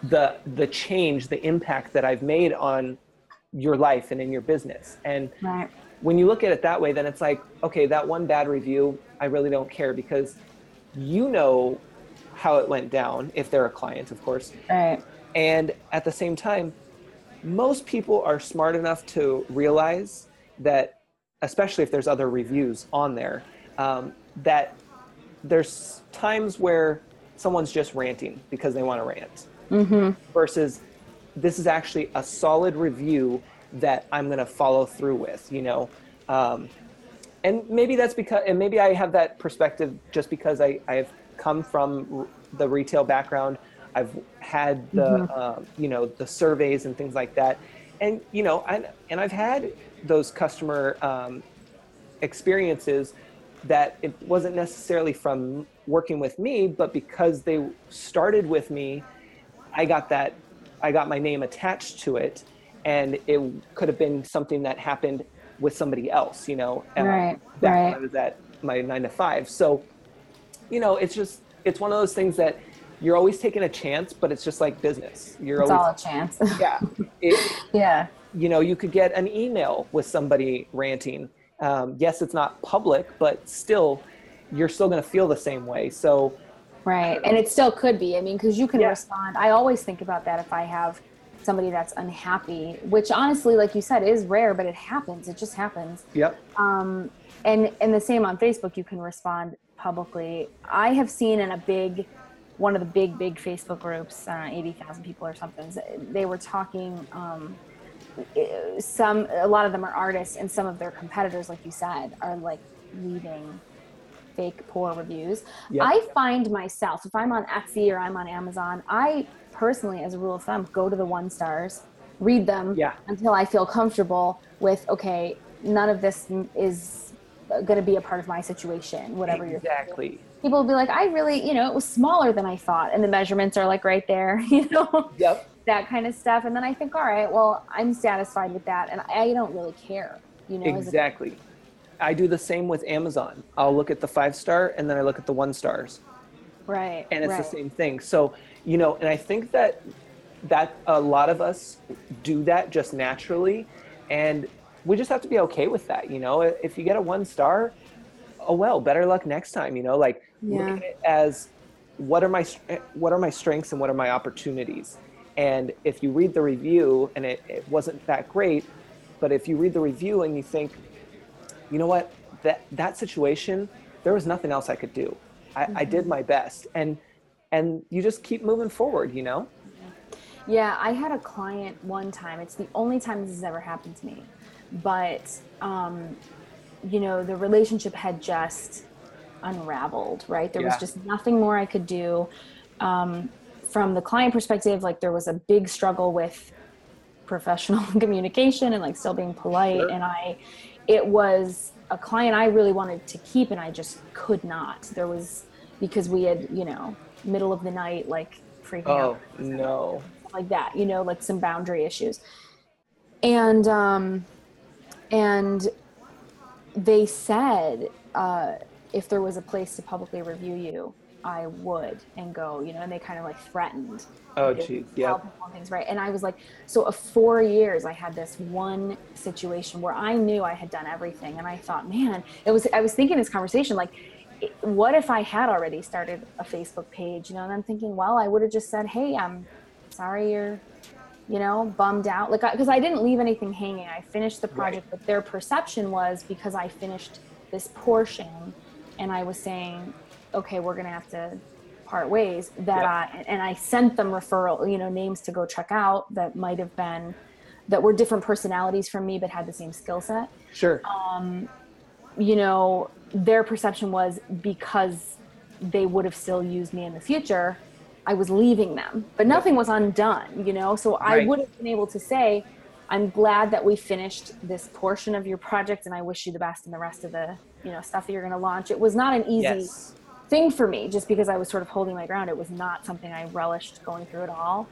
the the change, the impact that I've made on your life and in your business. And Right. When you look at it that way, then it's like, okay, that one bad review, I really don't care because you know how it went down if they're a client, of course. Right. And at the same time, most people are smart enough to realize that, especially if there's other reviews on there, um, that there's times where someone's just ranting because they want to rant Mm-hmm. versus this is actually a solid review that I'm going to follow through with, you know. Um, and maybe that's because, and maybe I have that perspective just because I, I've come from r- the retail background. I've had the, Mhm. uh, you know, the surveys and things like that. And, you know, I, and I've had those customer um, experiences that it wasn't necessarily from working with me, but because they started with me, I got that, I got my name attached to it, and it could have been something that happened with somebody else, you know, Right, back right. when I was at my nine to five. So, you know, it's just, it's one of those things that you're always taking a chance, but it's just like business. You're It's all a chance. yeah. It, yeah. you know, you could get an email with somebody ranting. Um, yes, it's not public, but still, you're still going to feel the same way. So, Right. And it still could be. I mean, because you can Yeah. respond. I always think about that if I have somebody that's unhappy, which honestly, like you said, is rare, but it happens. It just happens. yep. Um, and and the same on Facebook, you can respond publicly. I have seen in a big, one of the big big Facebook groups, uh, eighty thousand people or something. They were talking. Um, some a lot of them are artists, and some of their competitors, like you said, are like leaving fake poor reviews. Yep. I find myself if I'm on Etsy or I'm on Amazon, I personally, as a rule of thumb, go to the one stars, read them Yeah. until I feel comfortable with okay, none of this is going to be a part of my situation, whatever you're. Exactly. People will be like, I really, you know, it was smaller than I thought, and the measurements are like right there, you know, Yep. that kind of stuff. And then I think, all right, well, I'm satisfied with that, and I don't really care, you know. Exactly. I do the same with Amazon. I'll look at the five star and then I look at the one stars. right. and it's right. the same thing so you know and i think that that a lot of us do that just naturally and we just have to be okay with that you know? If you get a one star oh well better luck next time you know? Like look at it as what are my eh, what are my strengths and what are my opportunities? And if you read the review and it, it wasn't that great but if you read the review and you think you know what? That that situation there was nothing else i could do. I, I did mm-hmm. my best. And and you just keep moving forward you know Yeah, I had a client one time. It's the only time this has ever happened to me. But, um, you know, the relationship had just unraveled, right? There was just nothing more I could do. Um, from the client perspective, like there was a big struggle with professional communication and like still being polite. Sure. And I, it was a client I really wanted to keep and I just could not. There was, because we had, you know, middle of the night, like freaking out. Oh no. Like that you know like some boundary issues. And um and they said uh if there was a place to publicly review you i would and go you know and they kind of like threatened oh geez yeah. things right? And i was like so of four years i had this one situation where i knew i had done everything and i thought man it was i was thinking this conversation like what if i had already started a facebook page you know and i'm thinking well i would have just said hey i'm sorry you're you know bummed out like because I, didn't leave anything hanging i finished the project but their perception was because i finished this portion and I was saying, okay, we're going to have to part ways that Yeah. I, and I sent them referral, you know, names to go check out that might have been, that were different personalities from me, but had the same skill set. Sure. Um, You know, their perception was because they would have still used me in the future, I was leaving them, but nothing was undone, you know? So I Right. would have been able to say, I'm glad that we finished this portion of your project and I wish you the best in the rest of the, you know, stuff that you're going to launch. It was not an easy yes. thing for me just because I was sort of holding my ground. It was not something I relished going through at all.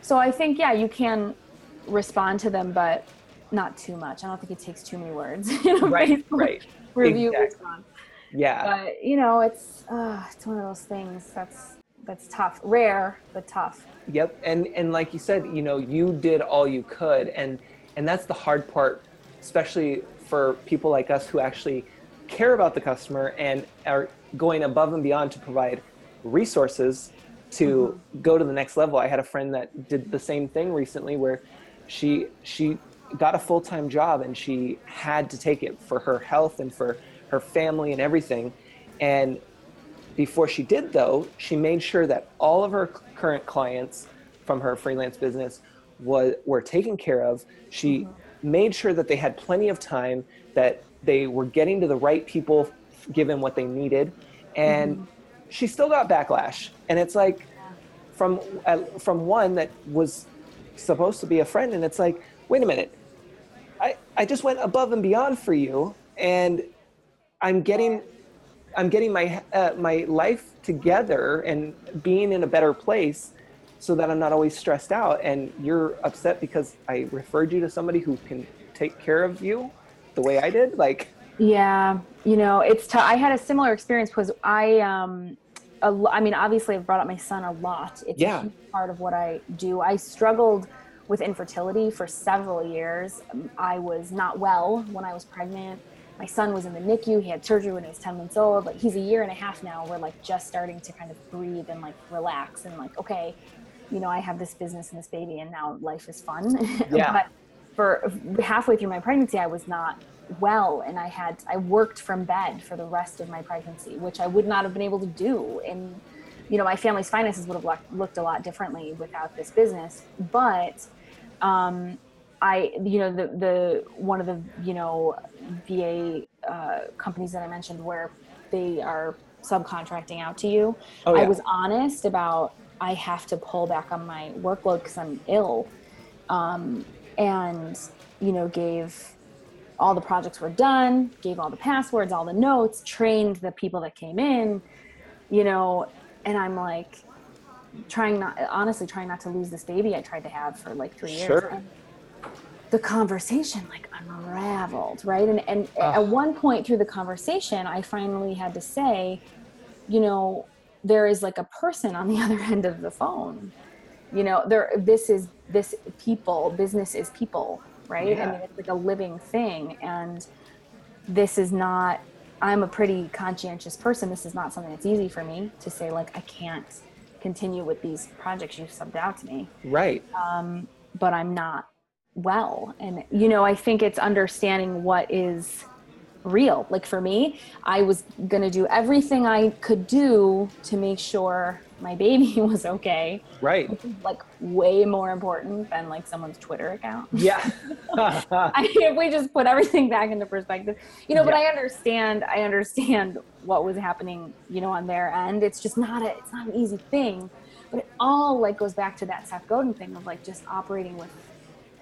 So I think, yeah, you can respond to them, but not too much. I don't think it takes too many words. You know, Right. Facebook Right. Review Exactly. Yeah. But you know, it's uh, it's one of those things that's that's tough, rare but tough. Yep. And and like you said, you know, you did all you could and and that's the hard part, especially for people like us who actually care about the customer and are going above and beyond to provide resources to go to the next level. I had a friend that did the same thing recently where she she got a full-time job and she had to take it for her health and for her family and everything. And before she did, though, she made sure that all of her current clients from her freelance business was, were taken care of. She made sure that they had plenty of time, that they were getting to the right people given what they needed. And she still got backlash. And it's like, from uh, from one that was supposed to be a friend and it's like wait a minute i just went above and beyond for you and i'm getting i'm getting my uh, my life together and being in a better place so that i'm not always stressed out and you're upset because i referred you to somebody who can take care of you the way i did like Yeah, you know, it's tough. I had a similar experience because I, um, a I mean, obviously, I've brought up my son a lot. It's Yeah. a huge part of what I do. I struggled with infertility for several years. Um, I was not well when I was pregnant. My son was in the NICU. He had surgery when he was 10 months old. Like, he's a year and a half now. We're like just starting to kind of breathe and like relax and like, okay, you know, I have this business and this baby, and now life is fun. Yeah. but for halfway through my pregnancy, I was not well, and I had I worked from bed for the rest of my pregnancy, which I would not have been able to do. And you know, my family's finances would have looked, looked a lot differently without this business. But um, I, you know, the the one of the you know VA uh, companies that I mentioned where they are subcontracting out to you. Oh, I was honest about I have to pull back on my workload because I'm ill, um, and you know gave all the projects were done, gave all the passwords, all the notes, trained the people that came in, you know, and I'm like trying not honestly trying not to lose this baby I tried to have for like three years. Sure. And the conversation like unraveled, right? And and Ugh. at one point through the conversation, I finally had to say, you know, there is like a person on the other end of the phone. You know, there this is this people, business is people, right? Yeah. I mean, it's like a living thing and this is not I'm a pretty conscientious person. This is not something that's easy for me to say like I can't continue with these projects you've subbed out to me right um, but I'm not well. And, you know, I think it's understanding what is real. Like for me, I was going to do everything I could do to make sure my baby was okay, right which is like way more important than like someone's Twitter account. yeah I mean, if we just put everything back into perspective, you know, but Yeah. I understand, I understand what was happening, you know, on their end. It's just not a, it's not an easy thing, but it all like goes back to that Seth Godin thing of like just operating with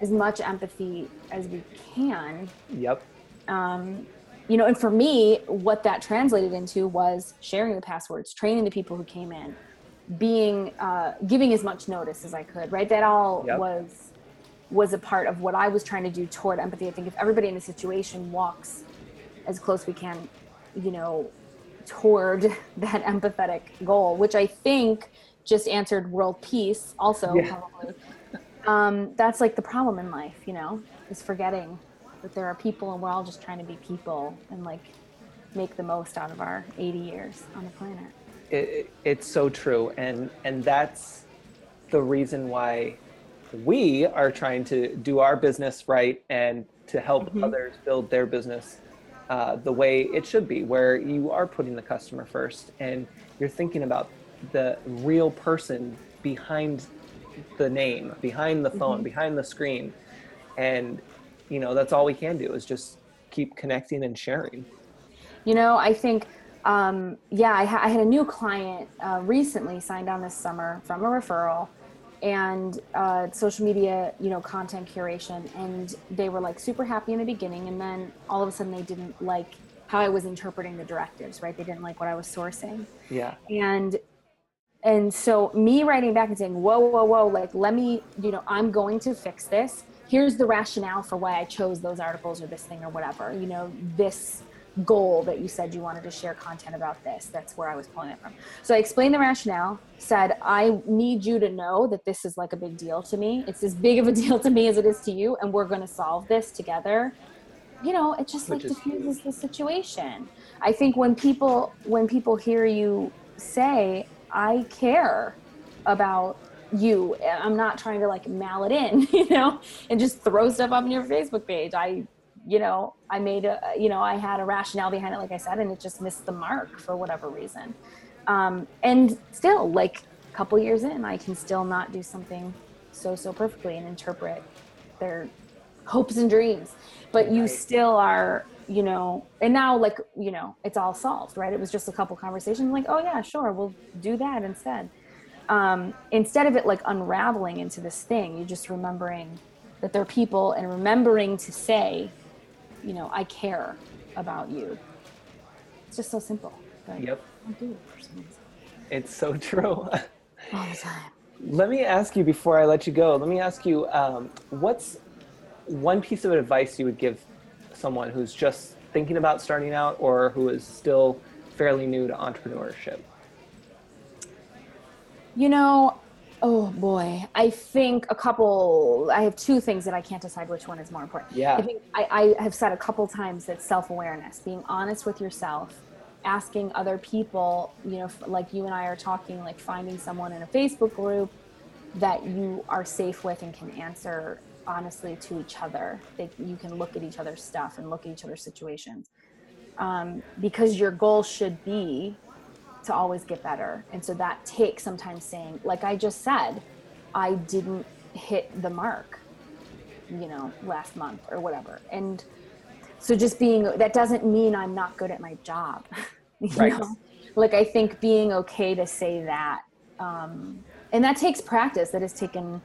as much empathy as we can. yep Um, you know, and for me, what that translated into was sharing the passwords, training the people who came in, being, uh, giving as much notice as I could, right? That all Yep. was, was a part of what I was trying to do toward empathy. I think if everybody in the situation walks as close we can, you know, toward that empathetic goal, which I think just answered world peace also Yeah. probably. Um, that's like the problem in life, you know, is forgetting that there are people and we're all just trying to be people and like make the most out of our 80 years on the planet. It, it- it's so true and and that's the reason why we are trying to do our business right and to help Mhm. others build their business uh, the way it should be, where you are putting the customer first and you're thinking about the real person behind the name, behind the phone, mm-hmm. behind the screen. And, you know, that's all we can do is just keep connecting and sharing. You know, I think, um, yeah, I, ha- I, had a new client uh, recently signed on this summer from a referral and uh, social media, you know, content curation. And they were like super happy in the beginning. And then all of a sudden they didn't like how I was interpreting the directives, right? They didn't like what I was sourcing. Yeah. And and so me writing back and saying, whoa, whoa, whoa, like let me, you know, I'm going to fix this. Here's the rationale for why I chose those articles or this thing or whatever. You know, this goal that you said you wanted to share content about this. That's where I was pulling it from. So I explained the rationale, said, I need you to know that this is like a big deal to me. It's as big of a deal to me as it is to you, and we're going to solve this together. You know, it just Which like diffuses the situation. I think when people when people hear you say, I care about you. I'm not trying to like mail it in, you know, and just throw stuff up on your Facebook page. I you know, I made a, you know, I had a rationale behind it, like I said, and it just missed the mark for whatever reason. Um, and still, like a couple years in, I can still not do something so, so perfectly and interpret their hopes and dreams. But you still are, you know, and now, like, you know, it's all solved, right? It was just a couple conversations, like, oh, yeah, sure, we'll do that instead. Um, instead of it like unraveling into this thing, you're just remembering that they're people and remembering to say, you know, I care about you. It's just so simple. But yep. I do it for some reason. It's so true. All the time. Let me ask you before I let you go. Let me ask you, um, what's one piece of advice you would give someone who's just thinking about starting out or who is still fairly new to entrepreneurship? You know, Oh boy, I think a couple. I have two things that I can't decide which one is more important. Yeah, I think I, I have said a couple times that self awareness, being honest with yourself, asking other people, you know, like you and I are talking, like finding someone in a Facebook group that you are safe with and can answer honestly to each other. That you can look at each other's stuff and look at each other's situations, um, because your goal should be to always get better. And so that takes sometimes saying, like I just said, I didn't hit the mark, you know, last month or whatever. And so just being, that doesn't mean I'm not good at my job. you right. know? Like I think being okay to say that, um, and that takes practice. That has taken,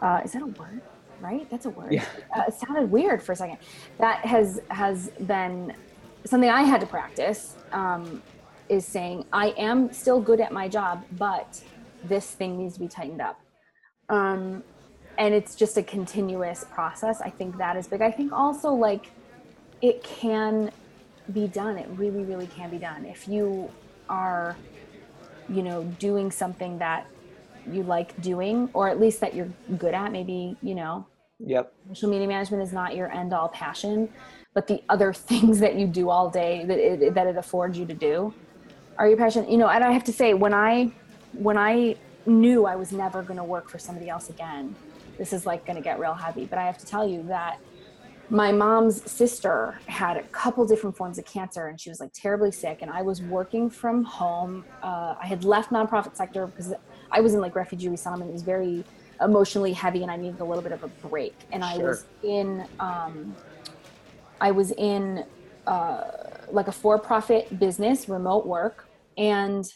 uh, is that a word? Right? That's a word. Yeah. Uh, it sounded weird for a second. That has, has been something I had to practice. Um, is saying, I am still good at my job, but this thing needs to be tightened up. Um, and it's just a continuous process. I think that is big. I think also like it can be done. It really, really can be done. If you are, you know, doing something that you like doing, or at least that you're good at, maybe, you know, yep. social media management is not your end all passion, but the other things that you do all day that it, that it affords you to do are you passionate? You know, and I have to say, when I when I knew I was never going to work for somebody else again, this is like going to get real heavy. But I have to tell you that my mom's sister had a couple different forms of cancer and she was like terribly sick and i was working from home uh, i had left nonprofit sector because i was in like refugee resettlement it was very emotionally heavy and i needed a little bit of a break and sure. i was in um, i was in uh, like a for-profit business remote work and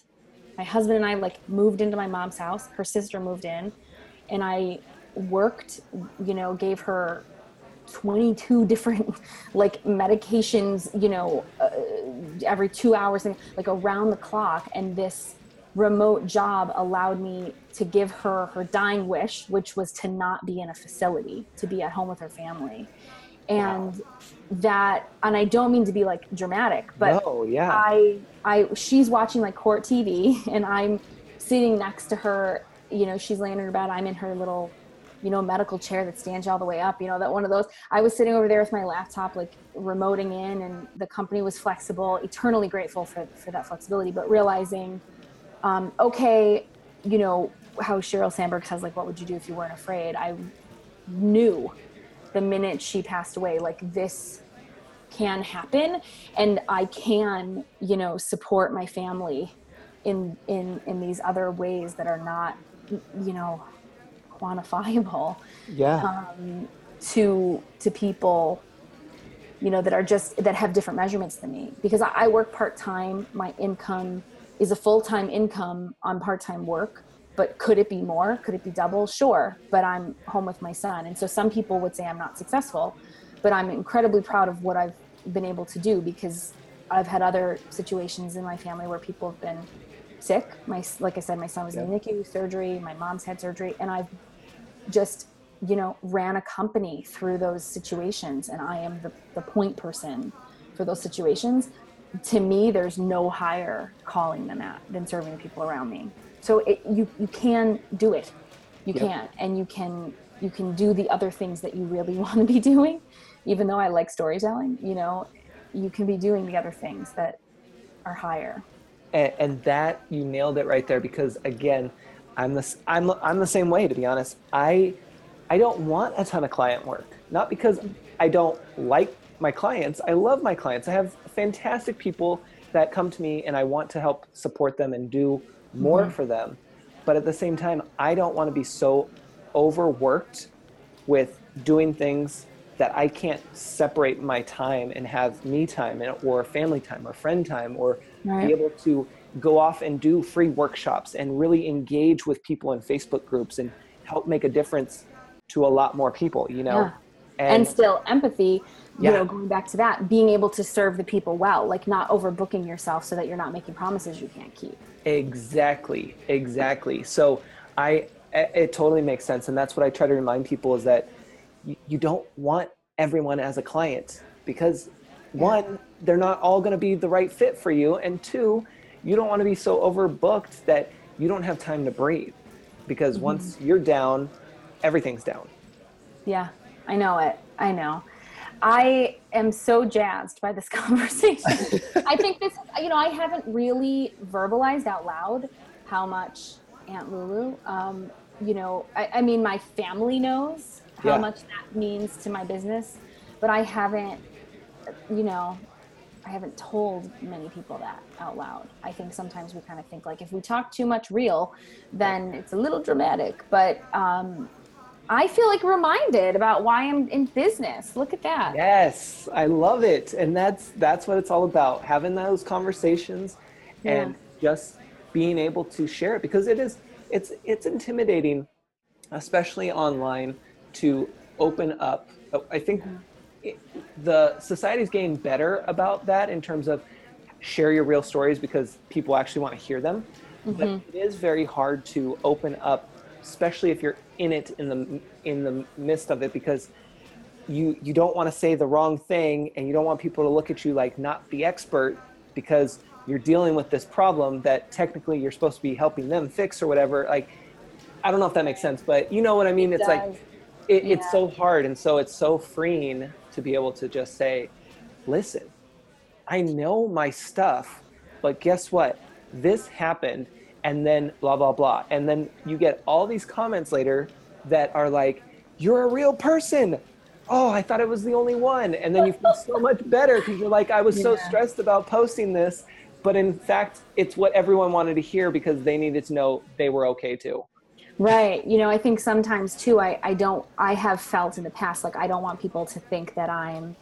my husband and I like moved into my mom's house. Her sister moved in, and I worked. You know, gave her 22 different like medications. You know, uh, every two hours, and like around the clock. And this remote job allowed me to give her her dying wish, which was to not be in a facility, to be at home with her family and that and i don't mean to be like dramatic but no, yeah. I i she's watching like court tv and i'm sitting next to her you know she's laying in her bed i'm in her little you know medical chair that stands all the way up you know that one of those. I was sitting over there with my laptop like remoting in and the company was flexible eternally grateful for for that flexibility but realizing um, okay you know how sheryl sandberg says like what would you do if you weren't afraid? I knew the minute she passed away like this can happen and I can, you know, support my family in in in these other ways that are not you know quantifiable. Yeah. Um, to to people you know that are just that have different measurements than me. Because I, I work part-time my income is a full-time income on part-time work but could it be more? Could it be double? Sure but i'm home with my son. And so some people would say i'm not successful but i'm incredibly proud of what i've been able to do because i've had other situations in my family where people have been sick. My like i said my son was in nicu surgery my mom's had surgery and i've just you know ran a company through those situations and i am the, the point person for those situations. To me there's no higher calling than that than serving the people around me so it, you you can do it. You Yep. can and you can you can do the other things that you really want to be doing. Even though i like storytelling you know you can be doing the other things that are higher. And, and that you nailed it right there because again i'm the i'm i'm the same way to be honest. I i don't want a ton of client work. Not because i don't like my clients. I love my clients. I have fantastic people that come to me and i want to help support them and do more mm-hmm. for them but at the same time i don't want to be so overworked with doing things that I can't separate my time and have me time and, or family time or friend time or Right. be able to go off and do free workshops and really engage with people in Facebook groups and help make a difference to a lot more people, you know? Yeah. and, still empathy you Yeah. know going back to that being able to serve the people well like not overbooking yourself so that you're not making promises you can't keep Exactly, exactly. So I, it totally makes sense, and that's what I try to remind people is that you, you don't want everyone as a client because one, they're not all going to be the right fit for you, and two, you don't want to be so overbooked that you don't have time to breathe because mm-hmm. once you're down, everything's down. yeah i know it i know i am so jazzed by this conversation i think this you know i haven't really verbalized out loud how much aunt lulu um, you know I, I mean my family knows how Yeah. much that means to my business but i haven't you know I haven't told many people that out loud. I think sometimes we kind of think like if we talk too much real, then it's a little dramatic. But um, I feel like reminded about why I'm in business. Look at that. Yes, I love it. And that's that's what it's all about, having those conversations and just being able to share it because it is it's it's intimidating especially online to open up. I think it, the society's getting better about that in terms of share your real stories because people actually want to hear them. But mm-hmm. it is very hard to open up, especially if you're in it in the in the midst of it because you you don't want to say the wrong thing and you don't want people to look at you like not the expert because you're dealing with this problem that technically you're supposed to be helping them fix or whatever like i don't know if that makes sense but you know what i mean? It's does. like it, it's so hard and so it's so freeing to be able to just say listen i know my stuff but guess what? This happened and then blah blah blah. And then you get all these comments later that are like you're a real person. Oh i thought it was the only one. And then you feel so much better because you're like i was so stressed about posting this. But in fact it's what everyone wanted to hear because they needed to know they were okay too. Right. You know, I think sometimes too, I, I don't, I have felt in the past, like I don't want people to think that I'm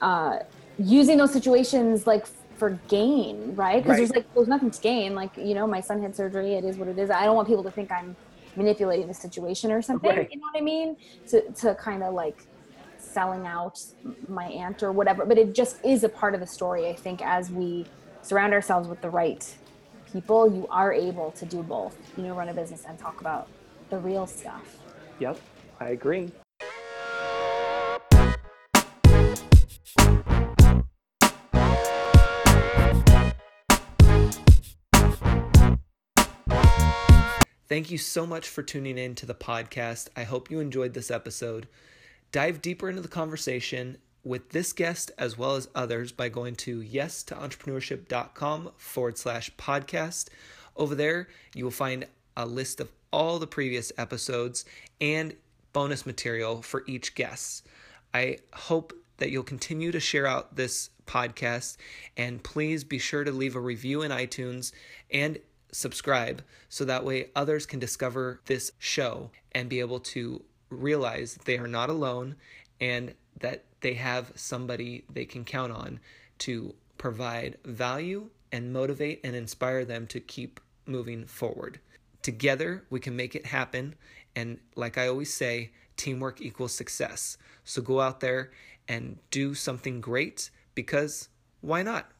uh, using those situations like for gain, right? Because there's like, there's nothing to gain. Like, you know, my son had surgery. It is what it is. I don't want people to think I'm manipulating the situation or something. Right. You know what I mean? To, to kind of like selling out my aunt or whatever. But it just is a part of the story, I think, as we surround ourselves with the right people, you are able to do both, you know, run a business and talk about the real stuff. yep i agree Thank you so much for tuning in to the podcast. I hope you enjoyed this episode. Dive deeper into the conversation with this guest as well as others by going to yes to entrepreneurship.com forward slash podcast. Over there, you will find a list of all the previous episodes and bonus material for each guest. I hope that you'll continue to share out this podcast and please be sure to leave a review in iTunes and subscribe so that way others can discover this show and be able to realize they are not alone and that they have somebody they can count on to provide value and motivate and inspire them to keep moving forward. Together, we can make it happen. And like I always say, teamwork equals success. So go out there and do something great because why not?